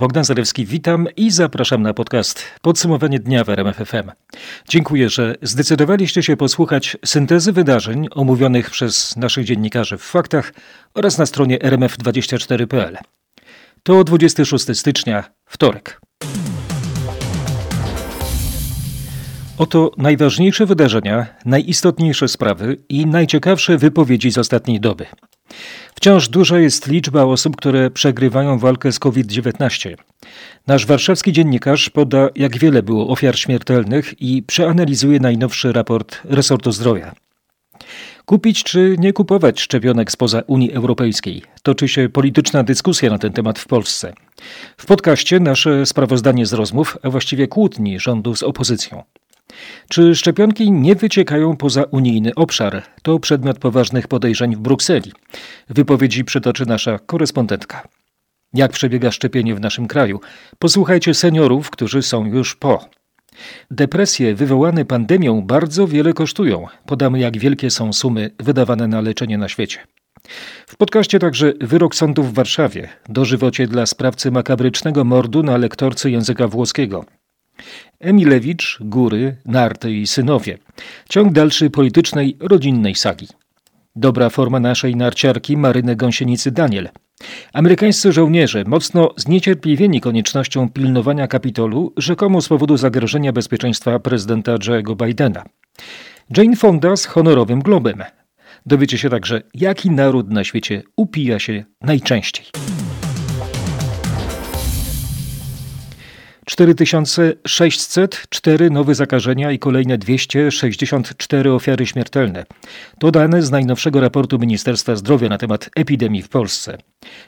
Bogdan Zarewski, witam i zapraszam na podcast Podsumowanie dnia w RMFFM. Dziękuję, że zdecydowaliście się posłuchać syntezy wydarzeń omówionych przez naszych dziennikarzy w faktach oraz na stronie rmf24.pl. To 26 stycznia, wtorek. Oto najważniejsze wydarzenia, najistotniejsze sprawy i najciekawsze wypowiedzi z ostatniej doby. Wciąż duża jest liczba osób, które przegrywają walkę z COVID-19. Nasz warszawski dziennikarz poda, jak wiele było ofiar śmiertelnych i przeanalizuje najnowszy raport resortu zdrowia. Kupić czy nie kupować szczepionek spoza Unii Europejskiej? Toczy się polityczna dyskusja na ten temat w Polsce. W podcaście nasze sprawozdanie z rozmów, a właściwie kłótni rządu z opozycją. Czy szczepionki nie wyciekają poza unijny obszar? To przedmiot poważnych podejrzeń w Brukseli. Wypowiedzi przytoczy nasza korespondentka. Jak przebiega szczepienie w naszym kraju? Posłuchajcie seniorów, którzy są już po. Depresje wywołane pandemią bardzo wiele kosztują. Podamy, jak wielkie są sumy wydawane na leczenie na świecie. W podcaście także wyrok sądu w Warszawie, dożywocie dla sprawcy makabrycznego mordu na lektorce języka włoskiego. Emilewicz, Góry, Narty i synowie. Ciąg dalszy politycznej, rodzinnej sagi. Dobra forma naszej narciarki Maryny Gąsienicy Daniel. Amerykańscy żołnierze, mocno zniecierpliwieni koniecznością pilnowania Kapitolu, rzekomo z powodu zagrożenia bezpieczeństwa prezydenta Joe'ego Bidena. Jane Fonda z honorowym globem. Dowiecie się także, jaki naród na świecie upija się najczęściej. 4604 nowe zakażenia i kolejne 264 ofiary śmiertelne. To dane z najnowszego raportu Ministerstwa Zdrowia na temat epidemii w Polsce.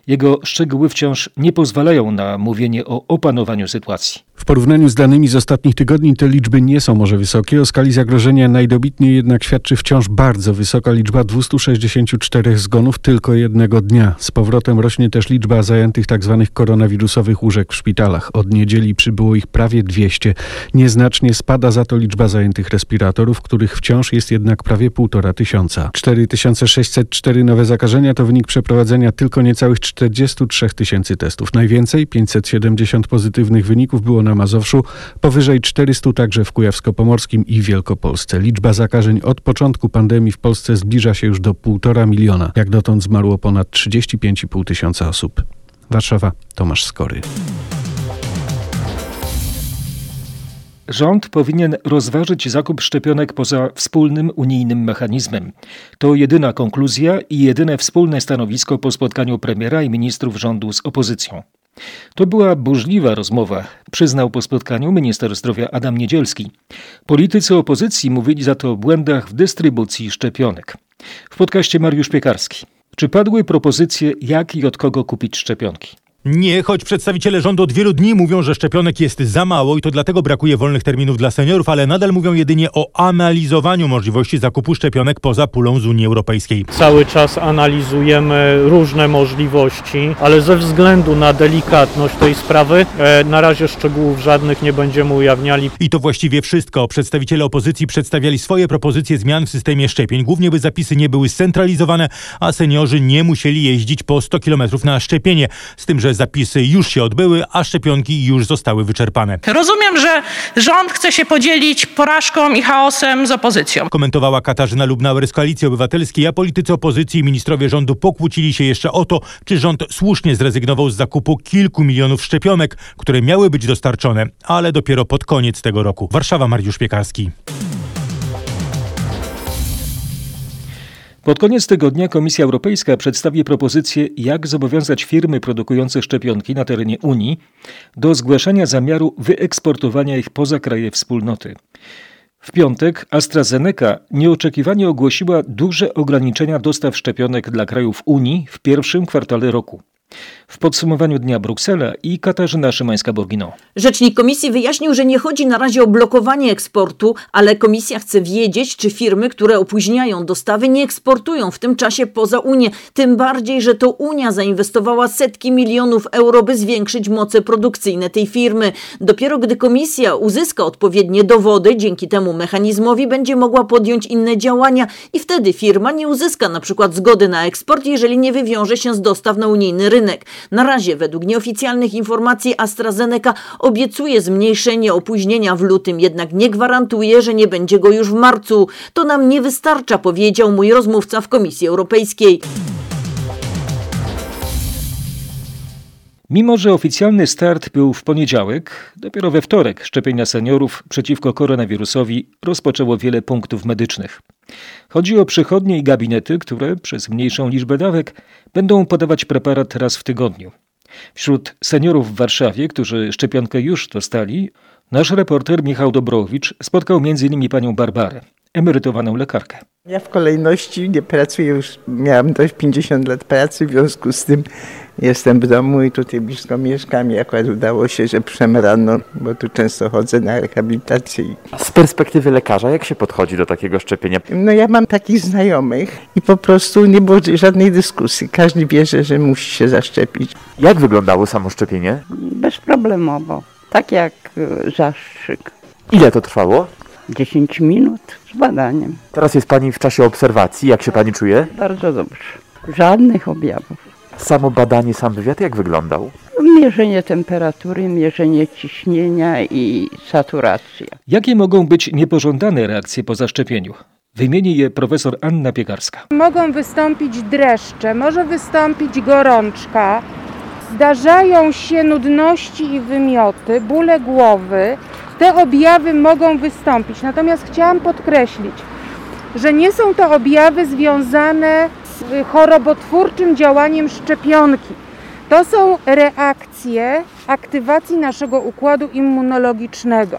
Jego szczegóły wciąż nie pozwalają na mówienie o opanowaniu sytuacji. W porównaniu z danymi z ostatnich tygodni te liczby nie są może wysokie. O skali zagrożenia najdobitniej jednak świadczy wciąż bardzo wysoka liczba 264 zgonów tylko jednego dnia. Z powrotem rośnie też liczba zajętych tzw. Tak koronawirusowych łóżek w szpitalach. Od niedzieli przybyło ich prawie 200. Nieznacznie spada za to liczba zajętych respiratorów, których wciąż jest jednak prawie półtora tysiąca. 4604 nowe zakażenia to wynik przeprowadzenia tylko niecałych 43 tysięcy testów. Najwięcej, 570 pozytywnych wyników było na Mazowszu, powyżej 400 także w Kujawsko-Pomorskim i Wielkopolsce. Liczba zakażeń od początku pandemii w Polsce zbliża się już do 1,5 miliona. Jak dotąd zmarło ponad 35,5 tysiąca osób. Warszawa, Tomasz Skory. Rząd powinien rozważyć zakup szczepionek poza wspólnym unijnym mechanizmem. To jedyna konkluzja i jedyne wspólne stanowisko po spotkaniu premiera i ministrów rządu z opozycją. To była burzliwa rozmowa, przyznał po spotkaniu minister zdrowia Adam Niedzielski. Politycy opozycji mówili za to o błędach w dystrybucji szczepionek. W podcaście Mariusz Piekarski. Czy padły propozycje, jak i od kogo kupić szczepionki? Nie, choć przedstawiciele rządu od wielu dni mówią, że szczepionek jest za mało i to dlatego brakuje wolnych terminów dla seniorów, ale nadal mówią jedynie o analizowaniu możliwości zakupu szczepionek poza pulą z Unii Europejskiej. Cały czas analizujemy różne możliwości, ale ze względu na delikatność tej sprawy e, na razie szczegółów żadnych nie będziemy ujawniali. I to właściwie wszystko. Przedstawiciele opozycji przedstawiali swoje propozycje zmian w systemie szczepień, głównie by zapisy nie były scentralizowane, a seniorzy nie musieli jeździć po 100 km na szczepienie. Z tym, że zapisy już się odbyły, a szczepionki już zostały wyczerpane. Rozumiem, że rząd chce się podzielić porażką i chaosem z opozycją. Komentowała Katarzyna Lubnauer z Koalicji Obywatelskiej, a politycy opozycji i ministrowie rządu pokłócili się jeszcze o to, czy rząd słusznie zrezygnował z zakupu kilku milionów szczepionek, które miały być dostarczone, ale dopiero pod koniec tego roku. Warszawa, Mariusz Piekarski. Pod koniec tygodnia Komisja Europejska przedstawi propozycję, jak zobowiązać firmy produkujące szczepionki na terenie Unii do zgłaszania zamiaru wyeksportowania ich poza kraje wspólnoty. W piątek AstraZeneca nieoczekiwanie ogłosiła duże ograniczenia dostaw szczepionek dla krajów Unii w pierwszym kwartale roku. W podsumowaniu dnia Bruksela i Katarzyna Szymańska-Borgino. Rzecznik komisji wyjaśnił, że nie chodzi na razie o blokowanie eksportu, ale komisja chce wiedzieć, czy firmy, które opóźniają dostawy, nie eksportują w tym czasie poza Unię. Tym bardziej, że to Unia zainwestowała setki milionów euro, by zwiększyć moce produkcyjne tej firmy. Dopiero gdy komisja uzyska odpowiednie dowody, dzięki temu mechanizmowi będzie mogła podjąć inne działania i wtedy firma nie uzyska na przykład zgody na eksport, jeżeli nie wywiąże się z dostaw na unijny rynek. Na razie według nieoficjalnych informacji AstraZeneca obiecuje zmniejszenie opóźnienia w lutym, jednak nie gwarantuje, że nie będzie go już w marcu. To nam nie wystarcza, powiedział mój rozmówca w Komisji Europejskiej. Mimo, że oficjalny start był w poniedziałek, dopiero we wtorek szczepienia seniorów przeciwko koronawirusowi rozpoczęło wiele punktów medycznych. Chodzi o przychodnie i gabinety, które przez mniejszą liczbę dawek będą podawać preparat raz w tygodniu. Wśród seniorów w Warszawie, którzy szczepionkę już dostali, nasz reporter Michał Dobrowicz spotkał m.in. panią Barbarę, emerytowaną lekarkę. Ja w kolejności nie pracuję już, miałam dość 50 lat pracy, w związku z tym jestem w domu i tutaj blisko mieszkam i akurat udało się, że przyszedłem rano, bo tu często chodzę na rehabilitację. Z perspektywy lekarza, jak się podchodzi do takiego szczepienia? No ja mam takich znajomych i po prostu nie było żadnej dyskusji. Każdy bierze, że musi się zaszczepić. Jak wyglądało samo szczepienie? Bezproblemowo, tak jak y, zastrzyk. Ile to trwało? 10 minut z badaniem. Teraz jest Pani w czasie obserwacji. Jak się Pani czuje? Bardzo dobrze. Żadnych objawów. Samo badanie, sam wywiad, jak wyglądał? Mierzenie temperatury, mierzenie ciśnienia i saturacja. Jakie mogą być niepożądane reakcje po zaszczepieniu? Wymieni je profesor Anna Piekarska. Mogą wystąpić dreszcze, może wystąpić gorączka, zdarzają się nudności i wymioty, bóle głowy. Te objawy mogą wystąpić. Natomiast chciałam podkreślić, że nie są to objawy związane z chorobotwórczym działaniem szczepionki. To są reakcje aktywacji naszego układu immunologicznego.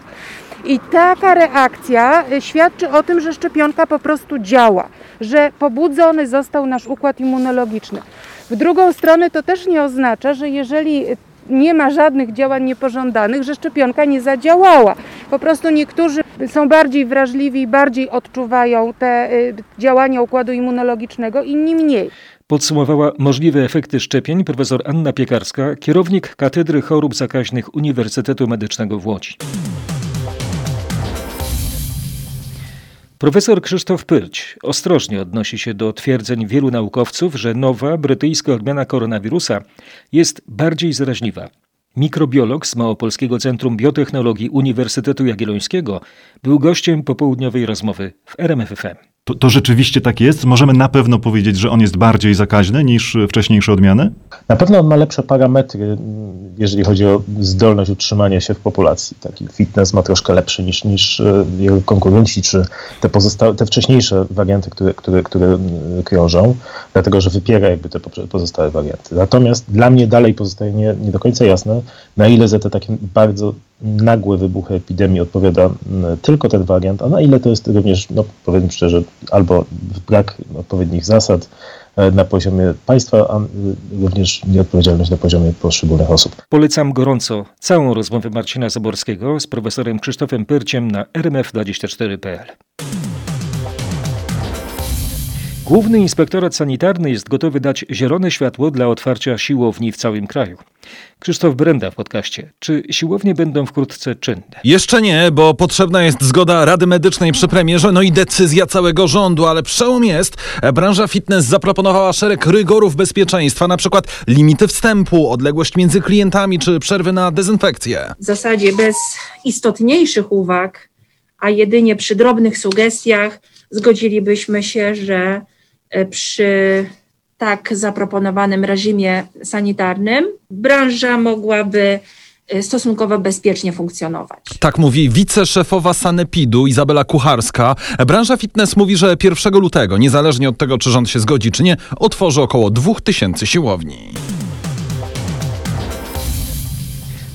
I taka reakcja świadczy o tym, że szczepionka po prostu działa, że pobudzony został nasz układ immunologiczny. W drugą stronę to też nie oznacza, że jeżeli nie ma żadnych działań niepożądanych, że szczepionka nie zadziałała. Po prostu niektórzy są bardziej wrażliwi bardziej odczuwają te działania układu immunologicznego, inni mniej. Podsumowała możliwe efekty szczepień profesor Anna Piekarska, kierownik Katedry Chorób Zakaźnych Uniwersytetu Medycznego w Łodzi. Profesor Krzysztof Pyrć ostrożnie odnosi się do twierdzeń wielu naukowców, że nowa brytyjska odmiana koronawirusa jest bardziej zaraźliwa. Mikrobiolog z Małopolskiego Centrum Biotechnologii Uniwersytetu Jagiellońskiego był gościem popołudniowej rozmowy w RMFFM. To, to, rzeczywiście tak jest? Możemy na pewno powiedzieć, że on jest bardziej zakaźny niż wcześniejsze odmiany? Na pewno on ma lepsze parametry, jeżeli chodzi o zdolność utrzymania się w populacji. Taki fitness ma troszkę lepszy niż, niż jego konkurenci, czy te, pozostałe, te wcześniejsze warianty, które, które, które krążą, dlatego że wypiera jakby te pozostałe warianty. Natomiast dla mnie dalej pozostaje nie, nie do końca jasne, na ile za te takie bardzo nagłe wybuchy epidemii odpowiada tylko ten wariant, a na ile to jest również, no powiem szczerze, albo brak odpowiednich zasad na poziomie państwa, a również nieodpowiedzialność na poziomie poszczególnych osób. Polecam gorąco całą rozmowę Marcina Zaborskiego z profesorem Krzysztofem Pyrciem na rmf24.pl. Główny Inspektorat Sanitarny jest gotowy dać zielone światło dla otwarcia siłowni w całym kraju. Krzysztof Brenda w podcaście. Czy siłownie będą wkrótce czynne? Jeszcze nie, bo potrzebna jest zgoda Rady Medycznej przy premierze, no i decyzja całego rządu, ale przełom jest. Branża fitness zaproponowała szereg rygorów bezpieczeństwa, na przykład limity wstępu, odległość między klientami czy przerwy na dezynfekcję. W zasadzie bez istotniejszych uwag, a jedynie przy drobnych sugestiach zgodzilibyśmy się, że przy tak zaproponowanym reżimie sanitarnym branża mogłaby stosunkowo bezpiecznie funkcjonować. Tak mówi wiceszefowa Sanepidu Izabela Kucharska. Branża fitness mówi, że 1 lutego, niezależnie od tego, czy rząd się zgodzi, czy nie, otworzy około 2000 siłowni.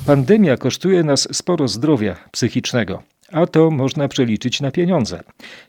Pandemia kosztuje nas sporo zdrowia psychicznego, a to można przeliczyć na pieniądze.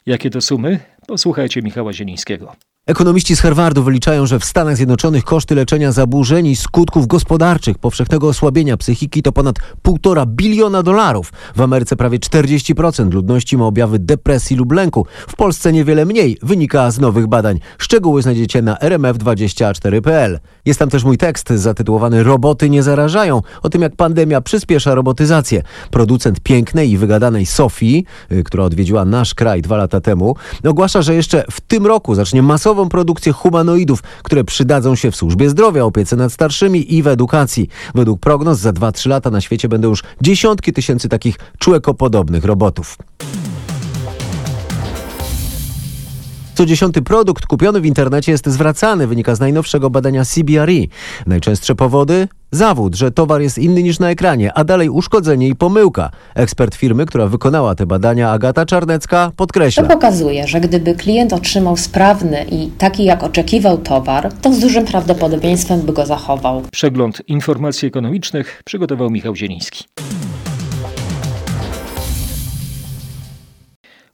Jakie to sumy? Posłuchajcie Michała Zielińskiego. Ekonomiści z Harvardu wyliczają, że w Stanach Zjednoczonych koszty leczenia zaburzeń i skutków gospodarczych powszechnego osłabienia psychiki to ponad 1,5 biliona dolarów. W Ameryce prawie 40% ludności ma objawy depresji lub lęku. W Polsce niewiele mniej, wynika z nowych badań. Szczegóły znajdziecie na rmf24.pl. Jest tam też mój tekst zatytułowany Roboty nie zarażają, o tym jak pandemia przyspiesza robotyzację. Producent pięknej i wygadanej Sofii, która odwiedziła nasz kraj dwa lata temu, ogłasza, że jeszcze w tym roku zacznie masowo masową produkcję humanoidów, które przydadzą się w służbie zdrowia, opiece nad starszymi i w edukacji. Według prognoz za 2-3 lata na świecie będą już dziesiątki tysięcy takich człekopodobnych robotów. Co dziesiąty produkt kupiony w internecie jest zwracany, wynika z najnowszego badania CBRE. Najczęstsze powody? Zawód, że towar jest inny niż na ekranie, a dalej uszkodzenie i pomyłka. Ekspert firmy, która wykonała te badania, Agata Czarnecka, podkreśla. To pokazuje, że gdyby klient otrzymał sprawny i taki jak oczekiwał towar, to z dużym prawdopodobieństwem by go zachował. Przegląd informacji ekonomicznych przygotował Michał Zieliński.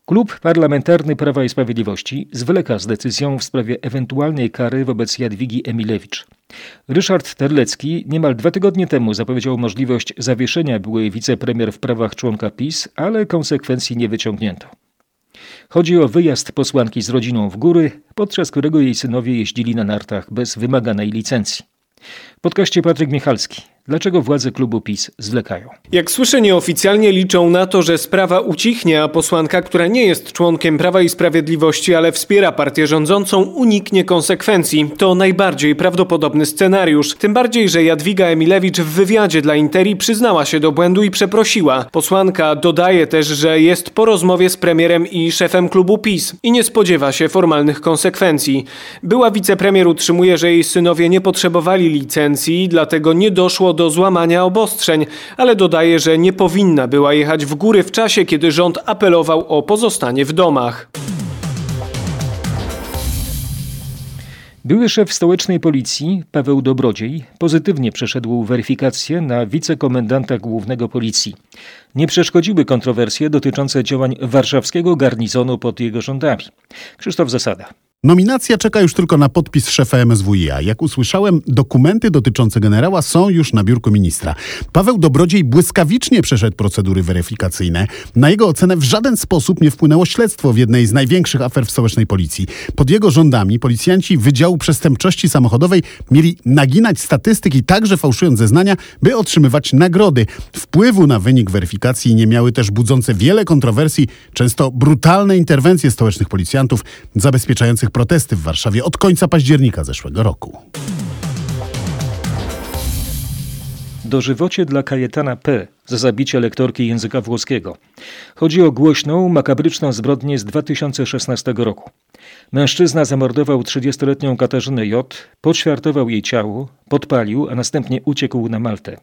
Klub Parlamentarny Prawa i Sprawiedliwości zwleka z decyzją w sprawie ewentualnej kary wobec Jadwigi Emilewicz. Ryszard Terlecki niemal dwa tygodnie temu zapowiedział możliwość zawieszenia byłej wicepremier w prawach członka PiS, ale konsekwencji nie wyciągnięto. Chodzi o wyjazd posłanki z rodziną w góry, podczas którego jej synowie jeździli na nartach bez wymaganej licencji. W podcaście Patryk Michalski. Dlaczego władze klubu PiS zwlekają? Jak słyszę, nieoficjalnie liczą na to, że sprawa ucichnie, a posłanka, która nie jest członkiem Prawa i Sprawiedliwości, ale wspiera partię rządzącą, uniknie konsekwencji. To najbardziej prawdopodobny scenariusz. Tym bardziej, że Jadwiga Emilewicz w wywiadzie dla Interi przyznała się do błędu i przeprosiła. Posłanka dodaje też, że jest po rozmowie z premierem i szefem klubu PiS i nie spodziewa się formalnych konsekwencji. Była wicepremier utrzymuje, że jej synowie nie potrzebowali licencji, dlatego nie doszło do złamania obostrzeń, ale dodaje, że nie powinna była jechać w góry w czasie, kiedy rząd apelował o pozostanie w domach. Były szef stołecznej policji, Paweł Dobrodziej, pozytywnie przeszedł weryfikację na wicekomendanta głównego policji. Nie przeszkodziły kontrowersje dotyczące działań warszawskiego garnizonu pod jego rządami. Krzysztof Zasada. Nominacja czeka już tylko na podpis szefa MSWiA. Jak usłyszałem, dokumenty dotyczące generała są już na biurku ministra. Paweł Dobrodziej błyskawicznie przeszedł procedury weryfikacyjne. Na jego ocenę w żaden sposób nie wpłynęło śledztwo w jednej z największych afer w stołecznej policji. Pod jego rządami policjanci Wydziału Przestępczości Samochodowej mieli naginać statystyki, także fałszując zeznania, by otrzymywać nagrody. Wpływu na wynik weryfikacji nie miały też budzące wiele kontrowersji, często brutalne interwencje stołecznych policjantów zabezpieczających protesty w Warszawie od końca października zeszłego roku. Dożywocie dla Kajetana P. za zabicie lektorki języka włoskiego. Chodzi o głośną, makabryczną zbrodnię z 2016 roku. Mężczyzna zamordował 30-letnią Katarzynę J., poćwiartował jej ciało, podpalił, a następnie uciekł na Maltę.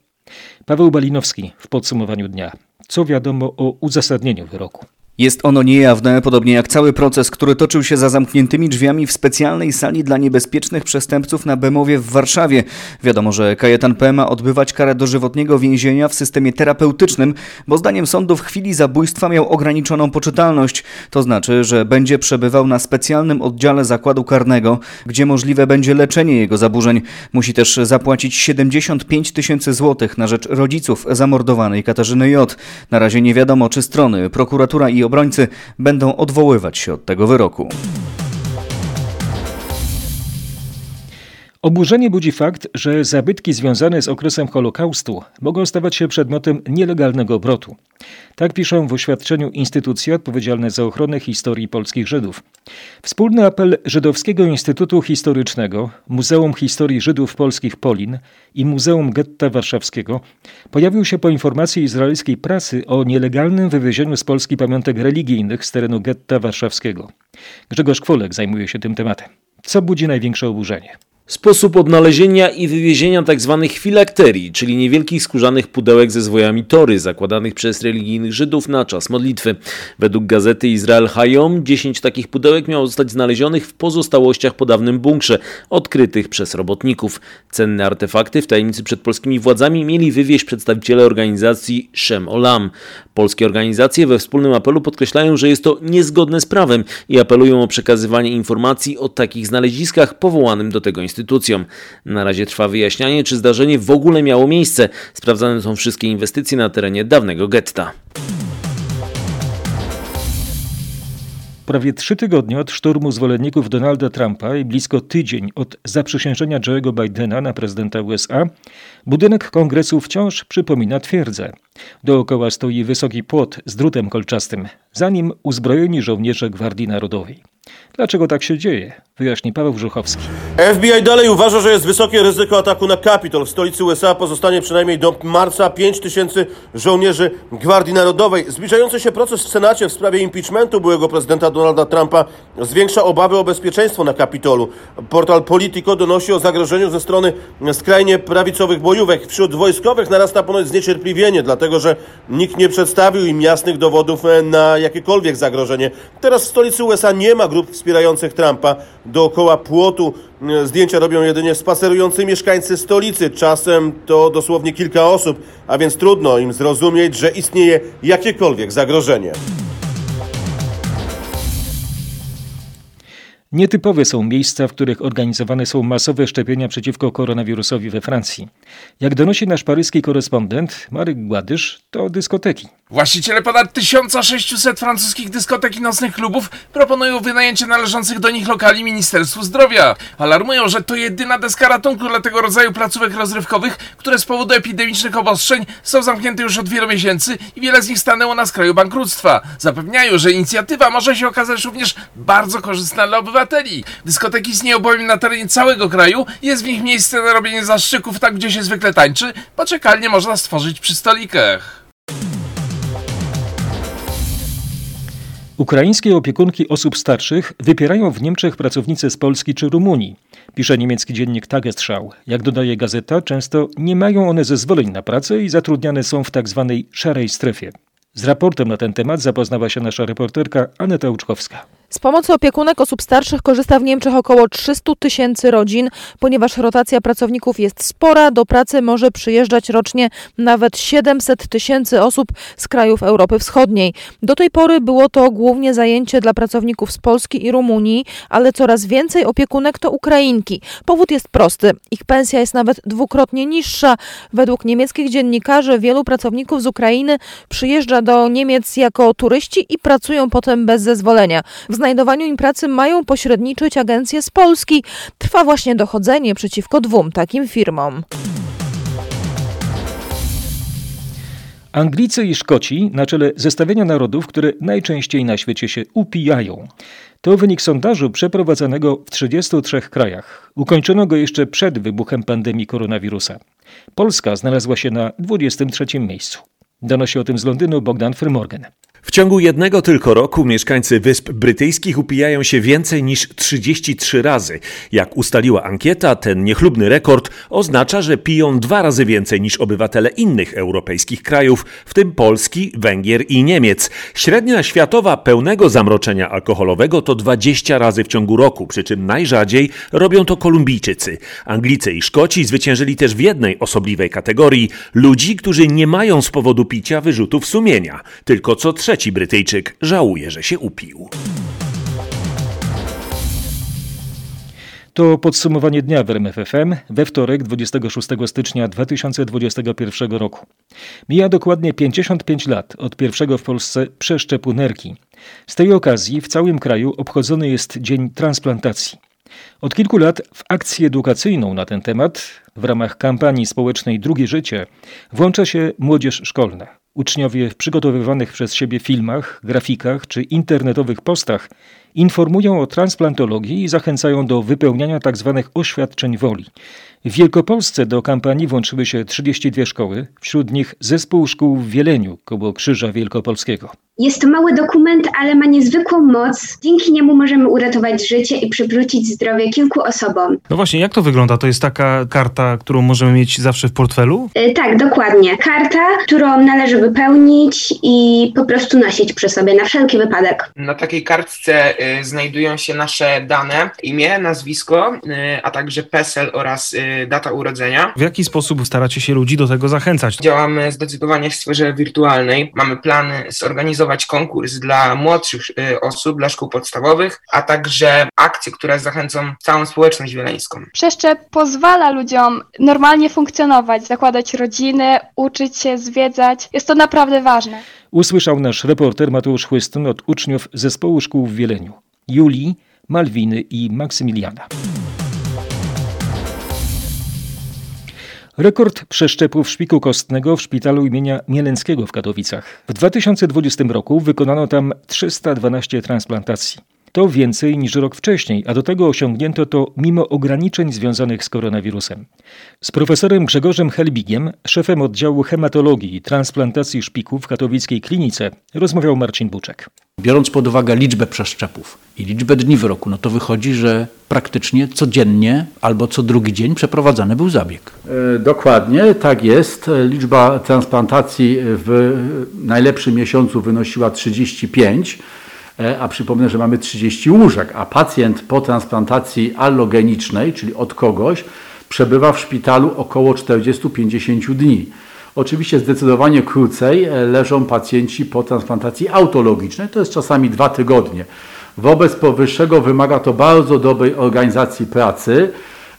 Paweł Balinowski w podsumowaniu dnia. Co wiadomo o uzasadnieniu wyroku? Jest ono niejawne, podobnie jak cały proces, który toczył się za zamkniętymi drzwiami w specjalnej sali dla niebezpiecznych przestępców na Bemowie w Warszawie. Wiadomo, że Kajetan P. ma odbywać karę dożywotniego więzienia w systemie terapeutycznym, bo zdaniem sądu w chwili zabójstwa miał ograniczoną poczytalność. To znaczy, że będzie przebywał na specjalnym oddziale zakładu karnego, gdzie możliwe będzie leczenie jego zaburzeń. Musi też zapłacić 75 tysięcy złotych na rzecz rodziców zamordowanej Katarzyny J. Na razie nie wiadomo, czy strony, prokuratura i obrońcy będą odwoływać się od tego wyroku. Oburzenie budzi fakt, że zabytki związane z okresem Holokaustu mogą stawać się przedmiotem nielegalnego obrotu. Tak piszą w oświadczeniu instytucje odpowiedzialne za ochronę historii polskich Żydów. Wspólny apel Żydowskiego Instytutu Historycznego, Muzeum Historii Żydów Polskich Polin i Muzeum Getta Warszawskiego pojawił się po informacji izraelskiej prasy o nielegalnym wywiezieniu z Polski pamiątek religijnych z terenu Getta Warszawskiego. Grzegorz Kwolek zajmuje się tym tematem. Co budzi największe oburzenie? Sposób odnalezienia i wywiezienia tzw. Tak filakterii, czyli niewielkich skórzanych pudełek ze zwojami tory, zakładanych przez religijnych Żydów na czas modlitwy. Według gazety Izrael Hayom 10 takich pudełek miało zostać znalezionych w pozostałościach po dawnym bunkrze, odkrytych przez robotników. Cenne artefakty w tajemnicy przed polskimi władzami mieli wywieźć przedstawiciele organizacji Shem Olam. Polskie organizacje we wspólnym apelu podkreślają, że jest to niezgodne z prawem i apelują o przekazywanie informacji o takich znaleziskach powołanym do tego instytucjom. Na razie trwa wyjaśnianie, czy zdarzenie w ogóle miało miejsce. Sprawdzane są wszystkie inwestycje na terenie dawnego getta. Prawie trzy tygodnie od szturmu zwolenników Donalda Trumpa i blisko tydzień od zaprzysiężenia Joe'ego Bidena na prezydenta USA, budynek kongresu wciąż przypomina twierdzę. Dookoła stoi wysoki płot z drutem kolczastym, za nim uzbrojeni żołnierze Gwardii Narodowej. Dlaczego tak się dzieje? Wyjaśni Paweł Brzuchowski. FBI dalej uważa, że jest wysokie ryzyko ataku na Kapitol. W stolicy USA pozostanie przynajmniej do marca 5 tysięcy żołnierzy Gwardii Narodowej. Zbliżający się proces w Senacie w sprawie impeachmentu byłego prezydenta Donalda Trumpa zwiększa obawy o bezpieczeństwo na Kapitolu. Portal Politico donosi o zagrożeniu ze strony skrajnie prawicowych bojówek. Wśród wojskowych narasta ponoć zniecierpliwienie, dlatego że nikt nie przedstawił im jasnych dowodów na jakiekolwiek zagrożenie. Teraz w stolicy USA nie ma grup wspierających Trumpa. Dookoła płotu zdjęcia robią jedynie spacerujący mieszkańcy stolicy. Czasem to dosłownie kilka osób, a więc trudno im zrozumieć, że istnieje jakiekolwiek zagrożenie. Nietypowe są miejsca, w których organizowane są masowe szczepienia przeciwko koronawirusowi we Francji. Jak donosi nasz paryski korespondent Marek Gładysz, to dyskoteki. Właściciele ponad 1600 francuskich dyskotek i nocnych klubów proponują wynajęcie należących do nich lokali Ministerstwu Zdrowia. Alarmują, że to jedyna deska ratunku dla tego rodzaju placówek rozrywkowych, które z powodu epidemicznych obostrzeń są zamknięte już od wielu miesięcy i wiele z nich stanęło na skraju bankructwa. Zapewniają, że inicjatywa może się okazać również bardzo korzystna dla obywateli. Dyskoteki istnieją bowiem na terenie całego kraju, jest w nich miejsce na robienie zaszczyków tak, gdzie się zwykle tańczy, poczekalnie można stworzyć przy stolikach. Ukraińskie opiekunki osób starszych wypierają w Niemczech pracownice z Polski czy Rumunii. Pisze niemiecki dziennik Tagesschau. Jak dodaje gazeta, często nie mają one zezwoleń na pracę i zatrudniane są w tzw. Tak szarej strefie. Z raportem na ten temat zapoznała się nasza reporterka Aneta Łuczkowska. Z pomocy opiekunek osób starszych korzysta w Niemczech około 300 tysięcy rodzin, ponieważ rotacja pracowników jest spora. Do pracy może przyjeżdżać rocznie nawet 700 tysięcy osób z krajów Europy Wschodniej. Do tej pory było to głównie zajęcie dla pracowników z Polski i Rumunii, ale coraz więcej opiekunek to Ukrainki. Powód jest prosty. Ich pensja jest nawet dwukrotnie niższa. Według niemieckich dziennikarzy wielu pracowników z Ukrainy przyjeżdża do Niemiec jako turyści i pracują potem bez zezwolenia. W znajdowaniu im pracy mają pośredniczyć agencje z Polski. Trwa właśnie dochodzenie przeciwko dwóm takim firmom. Anglicy i Szkoci na czele zestawienia narodów, które najczęściej na świecie się upijają. To wynik sondażu przeprowadzonego w 33 krajach. Ukończono go jeszcze przed wybuchem pandemii koronawirusa. Polska znalazła się na 23 miejscu. Donosi o tym z Londynu Bogdan Firmorgan. W ciągu jednego tylko roku mieszkańcy Wysp Brytyjskich upijają się więcej niż 33 razy. Jak ustaliła ankieta, ten niechlubny rekord oznacza, że piją dwa razy więcej niż obywatele innych europejskich krajów, w tym Polski, Węgier i Niemiec. Średnia światowa pełnego zamroczenia alkoholowego to 20 razy w ciągu roku, przy czym najrzadziej robią to Kolumbijczycy. Anglicy i Szkoci zwyciężyli też w jednej osobliwej kategorii ludzi, którzy nie mają z powodu picia wyrzutów sumienia. Tylko co trzeba trzeci Brytyjczyk żałuje, że się upił. To podsumowanie dnia w RMFFM we wtorek 26 stycznia 2021 roku. Mija dokładnie 55 lat od pierwszego w Polsce przeszczepu nerki. Z tej okazji w całym kraju obchodzony jest Dzień Transplantacji. Od kilku lat w akcję edukacyjną na ten temat w ramach kampanii społecznej Drugie Życie włącza się młodzież szkolna. Uczniowie w przygotowywanych przez siebie filmach, grafikach czy internetowych postach informują o transplantologii i zachęcają do wypełniania tzw. Tak oświadczeń woli. W Wielkopolsce do kampanii włączyły się 32 szkoły, wśród nich zespół szkół w Wieleniu koło Krzyża Wielkopolskiego. Jest to mały dokument, ale ma niezwykłą moc. Dzięki niemu możemy uratować życie i przywrócić zdrowie kilku osobom. No właśnie, jak to wygląda? To jest taka karta, którą możemy mieć zawsze w portfelu? Yy, tak, dokładnie. Karta, którą należy wypełnić i po prostu nosić przy sobie na wszelki wypadek. Na takiej kartce znajdują się nasze dane, imię, nazwisko, y, a także PESEL oraz y, data urodzenia. W jaki sposób staracie się ludzi do tego zachęcać? Działamy zdecydowanie w sferze wirtualnej. Mamy plany zorganizować konkurs dla młodszych y, osób, dla szkół podstawowych, a także akcje, które zachęcą całą społeczność wieleńską. Przeszczep pozwala ludziom normalnie funkcjonować, zakładać rodziny, uczyć się, zwiedzać. Jest to naprawdę ważne. Usłyszał nasz reporter Mateusz Chłystyn od uczniów zespołu szkół w Wieleniu. Julii, Malwiny i Maksymiliana. Rekord przeszczepów szpiku kostnego w szpitalu imienia Mielęckiego w Katowicach. W 2020 roku wykonano tam 312 transplantacji. To więcej niż rok wcześniej, a do tego osiągnięto to mimo ograniczeń związanych z koronawirusem. Z profesorem Grzegorzem Helbigiem, szefem oddziału hematologii i transplantacji szpiku w katowickiej klinice, rozmawiał Marcin Buczek. Biorąc pod uwagę liczbę przeszczepów i liczbę dni w roku, no to wychodzi, że praktycznie codziennie albo co drugi dzień przeprowadzany był zabieg. E, dokładnie, tak jest. Liczba transplantacji w najlepszym miesiącu wynosiła 35 E, a przypomnę, że mamy 30 łóżek, a pacjent po transplantacji allogenicznej, czyli od kogoś, przebywa w szpitalu około 40-50 dni. Oczywiście zdecydowanie krócej e, leżą pacjenci po transplantacji autologicznej, to jest czasami dwa tygodnie. Wobec powyższego wymaga to bardzo dobrej organizacji pracy,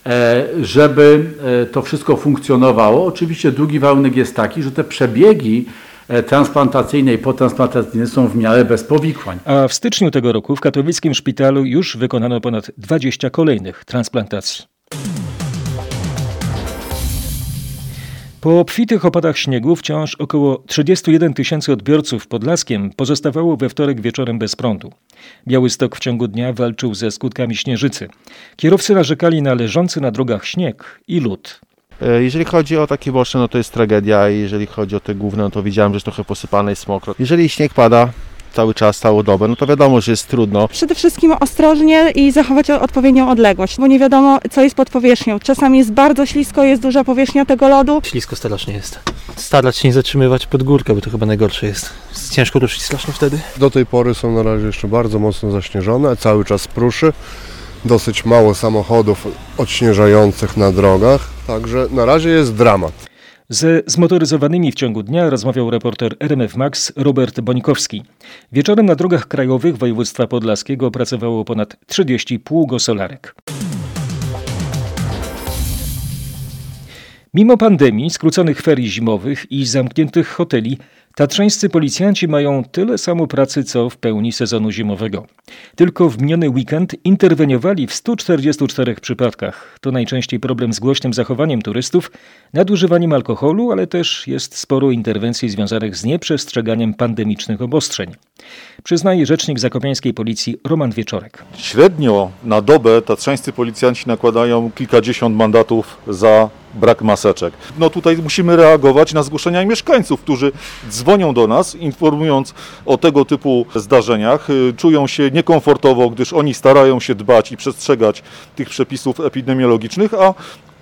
e, żeby to wszystko funkcjonowało. Oczywiście drugi warunek jest taki, że te przebiegi E, transplantacyjne i potransplantacyjne są w miarę bez powikłań. A w styczniu tego roku w katowickim szpitalu już wykonano ponad 20 kolejnych transplantacji. Po obfitych opadach śniegu wciąż około 31 tysięcy odbiorców pod Laskiem pozostawało we wtorek wieczorem bez prądu. Białystok w ciągu dnia walczył ze skutkami śnieżycy. Kierowcy narzekali na leżący na drogach śnieg i lód. E, jeżeli chodzi o takie boczne, no to jest tragedia. Jeżeli chodzi o te główne, no to widziałem, że jest trochę posypane, jest mokro. Jeżeli śnieg pada, cały czas, całą dobę, no to wiadomo, że jest trudno. Przede wszystkim ostrożnie i zachować odpowiednią odległość, bo nie wiadomo, co jest pod powierzchnią. Czasami jest bardzo ślisko, jest duża powierzchnia tego lodu. Ślisko strasznie jest. Starać się nie zatrzymywać pod górkę, bo to chyba najgorsze jest. Ciężko ruszyć strasznie wtedy. Do tej pory są na razie jeszcze bardzo mocno zaśnieżone, cały czas pruszy dosyć mało samochodów odśnieżających na drogach, także na razie jest dramat. Ze zmotoryzowanymi w ciągu dnia rozmawiał reporter RMF Max Robert Bonikowski. Wieczorem na drogach krajowych województwa podlaskiego pracowało ponad 30 pługosolarek. Mimo pandemii, skróconych ferii zimowych i zamkniętych hoteli, Tatrzańscy policjanci mają tyle samo pracy co w pełni sezonu zimowego. Tylko w miniony weekend interweniowali w 144 przypadkach. To najczęściej problem z głośnym zachowaniem turystów, nadużywaniem alkoholu, ale też jest sporo interwencji związanych z nieprzestrzeganiem pandemicznych obostrzeń. Przyznaje rzecznik zakopiańskiej policji Roman Wieczorek. Średnio na dobę tatrzańscy policjanci nakładają kilkadziesiąt mandatów za brak maseczek. No tutaj musimy reagować na zgłoszenia mieszkańców, którzy dzwonią do nas, informując o tego typu zdarzeniach. Y, czują się niekomfortowo, gdyż oni starają się dbać i przestrzegać tych przepisów epidemiologicznych, a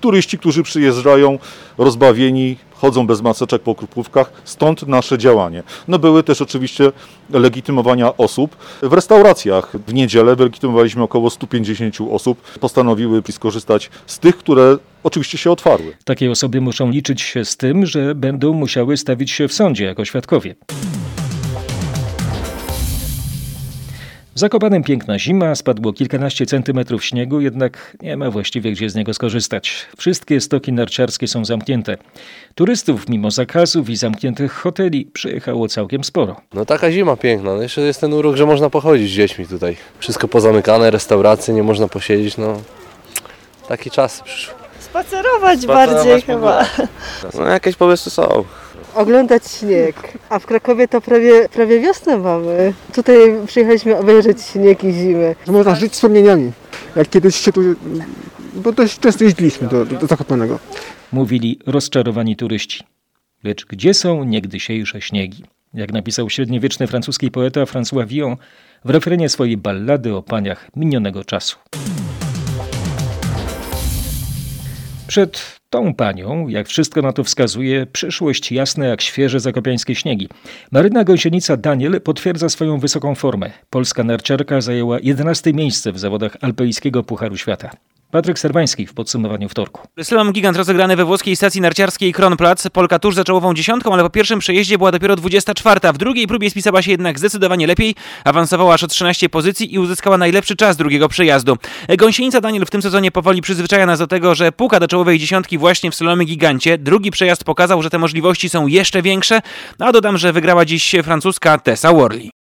turyści, którzy przyjeżdżają rozbawieni, chodzą bez maseczek po krupówkach, stąd nasze działanie. No były też oczywiście legitymowania osób. W restauracjach w niedzielę wylegitymowaliśmy około 150 osób. Postanowiły skorzystać z tych, które oczywiście się otwarły. Takie osoby muszą liczyć się z tym, że będą musiały stawić się w sądzie jako świadkowie. W Zakopanem piękna zima, spadło kilkanaście centymetrów śniegu, jednak nie ma właściwie gdzie z niego skorzystać. Wszystkie stoki narciarskie są zamknięte. Turystów mimo zakazów i zamkniętych hoteli przyjechało całkiem sporo. No taka zima piękna, no jeszcze jest ten urok, że można pochodzić z dziećmi tutaj. Wszystko pozamykane, restauracje, nie można posiedzieć, no taki czas przyszły. Spacerować, Spacerować bardziej chyba. No jakieś pomysły są oglądać śnieg. A w Krakowie to prawie, prawie wiosnę mamy. Tutaj przyjechaliśmy obejrzeć śnieg i zimę. Można żyć wspomnieniami. Jak kiedyś się tu, bo dość często jeździliśmy do, do, Zakopanego. Mówili rozczarowani turyści. Lecz gdzie są niegdysiejsze śniegi? Jak napisał średniowieczny francuski poeta François Villon w refrenie swojej ballady o paniach minionego czasu. Przed tą panią, jak wszystko na to wskazuje, przyszłość jasna jak świeże zakopiańskie śniegi. Maryna Gąsienica Daniel potwierdza swoją wysoką formę. Polska narciarka zajęła 11 miejsce w zawodach alpejskiego Pucharu Świata. Patryk Serwański w podsumowaniu wtorku. Slalom gigant rozegrany we włoskiej stacji narciarskiej Kronplatz. Polka tuż za czołową dziesiątką, ale po pierwszym przejeździe była dopiero 24. W drugiej próbie spisała się jednak zdecydowanie lepiej. Awansowała aż o 13 pozycji i uzyskała najlepszy czas drugiego przejazdu. Gąsienica Daniel w tym sezonie powoli przyzwyczaja nas do tego, że puka do czołowej dziesiątki właśnie w slalomie gigancie. Drugi przejazd pokazał, że te możliwości są jeszcze większe, a dodam, że wygrała dziś francuska Tessa Worley.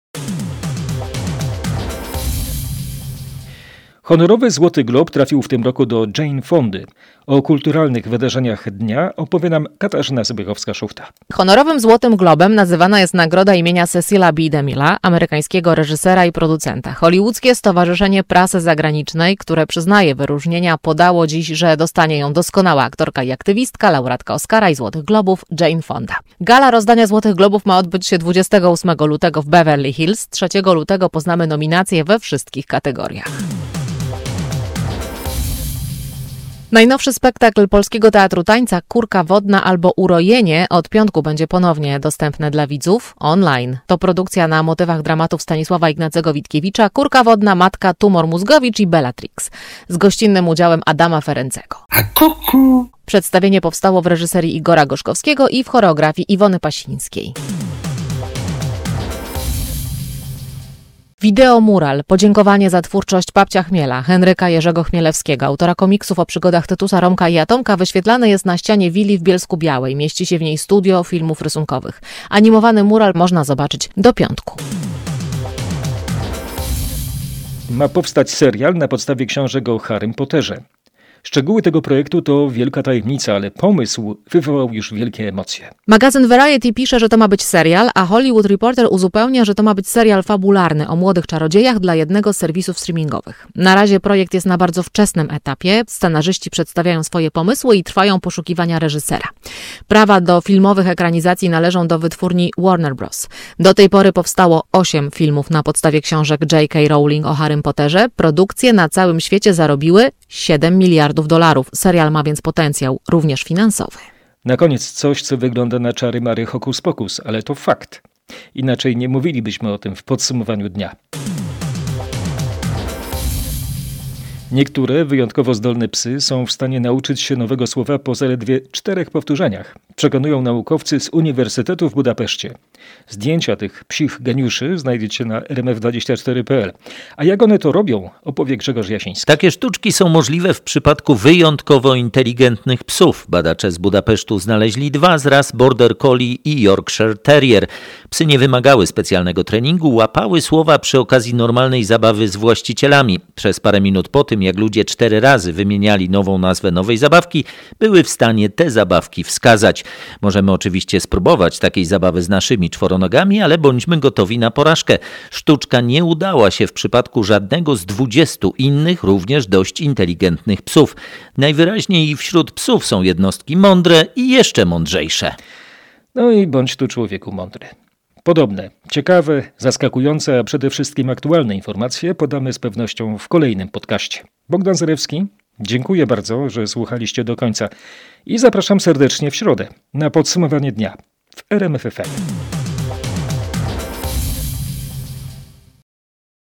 Honorowy Złoty Glob trafił w tym roku do Jane Fondy. O kulturalnych wydarzeniach dnia opowie nam Katarzyna Zbychowska-Szufta. Honorowym Złotym Globem nazywana jest nagroda imienia Cecila B. DeMilla, amerykańskiego reżysera i producenta. Hollywoodzkie Stowarzyszenie Prasy Zagranicznej, które przyznaje wyróżnienia, podało dziś, że dostanie ją doskonała aktorka i aktywistka, laureatka Oscara i Złotych Globów Jane Fonda. Gala rozdania Złotych Globów ma odbyć się 28 lutego w Beverly Hills. 3 lutego poznamy nominacje we wszystkich kategoriach. Najnowszy spektakl Polskiego Teatru Tańca Kurka Wodna albo Urojenie od piątku będzie ponownie dostępny dla widzów online. To produkcja na motywach dramatów Stanisława Ignacego Witkiewicza Kurka Wodna, Matka, Tumor Mózgowicz i Bellatrix z gościnnym udziałem Adama Ferencego. A kuku! Przedstawienie powstało w reżyserii Igora Gorzkowskiego i w choreografii Iwony Pasińskiej. Wideo mural, podziękowanie za twórczość Papcia Chmiela, Henryka Jerzego Chmielewskiego, autora komiksów o przygodach Tytusa, Romka i Atomka, wyświetlany jest na ścianie willi w Bielsku Białej. Mieści się w niej studio filmów rysunkowych. Animowany mural można zobaczyć do piątku. Ma powstać serial na podstawie książek o Harrym Potterze. Szczegóły tego projektu to wielka tajemnica, ale pomysł wywołał już wielkie emocje. Magazyn Variety pisze, że to ma być serial, a Hollywood Reporter uzupełnia, że to ma być serial fabularny o młodych czarodziejach dla jednego z serwisów streamingowych. Na razie projekt jest na bardzo wczesnym etapie. Scenarzyści przedstawiają swoje pomysły i trwają poszukiwania reżysera. Prawa do filmowych ekranizacji należą do wytwórni Warner Bros. Do tej pory powstało osiem filmów na podstawie książek J.K. Rowling o Harrym Potterze. Produkcje na całym świecie zarobiły 7 miliardów miliardów dolarów. Serial ma więc potencjał również finansowy. Na koniec coś, co wygląda na czary Mary Hokus Pokus, ale to fakt. Inaczej nie mówilibyśmy o tym w podsumowaniu dnia. Niektóre wyjątkowo zdolne psy są w stanie nauczyć się nowego słowa po zaledwie czterech powtórzeniach, przekonują naukowcy z Uniwersytetu w Budapeszcie. Zdjęcia tych psich geniuszy znajdziecie na rmf24.pl. A jak one to robią, opowie Grzegorz Jasiński. Takie sztuczki są możliwe w przypadku wyjątkowo inteligentnych psów. Badacze z Budapesztu znaleźli dwa z ras Border Collie i Yorkshire Terrier. Psy nie wymagały specjalnego treningu, łapały słowa przy okazji normalnej zabawy z właścicielami. Przez parę minut po tym, jak ludzie cztery razy wymieniali nową nazwę nowej zabawki, były w stanie te zabawki wskazać. Możemy oczywiście spróbować takiej zabawy z naszymi czworonogami, ale bądźmy gotowi na porażkę. Sztuczka nie udała się w przypadku żadnego z dwudziestu innych, również dość inteligentnych psów. Najwyraźniej wśród psów są jednostki mądre i jeszcze mądrzejsze. No i bądź tu człowieku mądry. Podobne, ciekawe, zaskakujące, a przede wszystkim aktualne informacje podamy z pewnością w kolejnym podcaście. Bogdan Zarewski, dziękuję bardzo, że słuchaliście do końca i zapraszam serdecznie w środę na podsumowanie dnia w RMFFM.